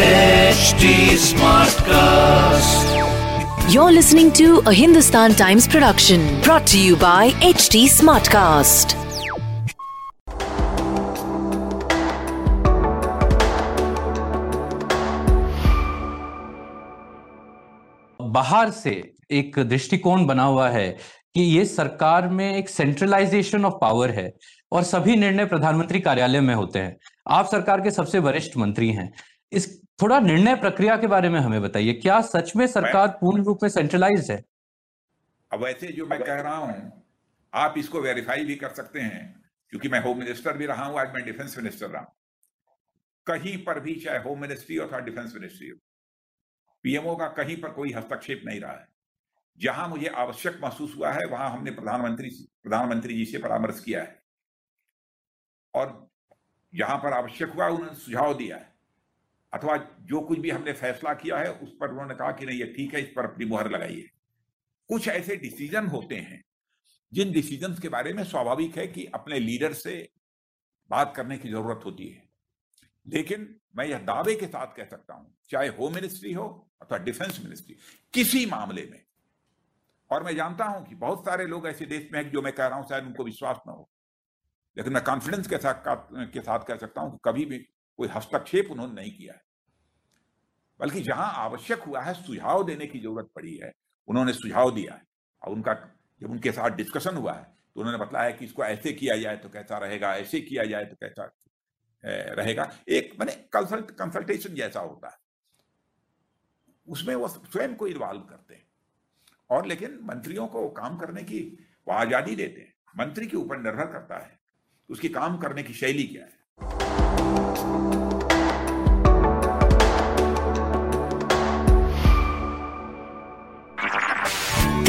HD Smartcast. You're listening to a Hindustan Times production brought to you by HT Smartcast. बाहर से एक दृष्टिकोण बना हुआ है कि ये सरकार में एक सेंट्रलाइजेशन ऑफ़ पावर है और सभी निर्णय प्रधानमंत्री कार्यालय में होते हैं आप सरकार के सबसे वरिष्ठ मंत्री हैं इस थोड़ा निर्णय प्रक्रिया के बारे में हमें बताइए क्या सच में सरकार पूर्ण रूप में सेंट्रलाइज है? अब वैसे जो मैं कह रहा हूँ आप इसको वेरीफाई भी कर सकते हैं क्योंकि मैं होम मिनिस्टर भी रहा हूँ आज मैं डिफेंस मिनिस्टर रहा हूँ। कहीं पर भी चाहे होम मिनिस्ट्री हो चाहे डिफेंस मिनिस्ट्री हो पीएमओ का कहीं पर कोई हस्तक्षेप नहीं रहा है। जहाँ मुझे आवश्यक महसूस हुआ है वहाँ हमने प्रधानमंत्री प्रधानमंत्री जी से परामर्श किया है। और जहाँ पर आवश्यक हुआ उन्होंने सुझाव दिया है। अथवा जो कुछ भी हमने फैसला किया है, उस पर उन्होंने कहा कि नहीं, ये ठीक है, इस पर अपनी मुहर लगाइए। कुछ ऐसे डिसीज़न होते हैं, जिन डिसीज़न के बारे में स्वाभाविक है कि अपने लीडर से बात करने की ज़रूरत होती है। लेकिन मैं यह दावे के साथ कह सकता हूँ, चाहे होम मिनिस्ट्री हो अथवा डिफेंस मिनिस्ट्री किसी मामले में, और मैं जानता हूँ कि बहुत सारे लोग ऐसे देश में हैं जो मैं कह रहा हूँ, शायद उनको विश्वास न हो, लेकिन मैं कॉन्फिडेंस के साथ के साथ कह सकता हूँ कि कभी भी कोई हस्तक्षेप उन्होंने नहीं किया है। बल्कि जहाँ आवश्यक हुआ है, सुझाव देने की ज़रूरत पड़ी है। उन्होंने सुझाव दिया है। और उनका जब उनके साथ डिस्कशन हुआ है तो उन्होंने बताया कि इसको ऐसे किया जाए तो कैसा रहेगा, ऐसे किया जाए तो कैसा रहेगा। एक मैंने कंसल्ट कंसल्टेशन जैसा होता है। उसमें वो स्वयं को इन्वॉल्व करते हैं। और लेकिन मंत्रियों को काम करने की वो आज़ादी देते हैं। मंत्री के ऊपर निर्भर करता है। उसकी काम करने की शैली क्या है?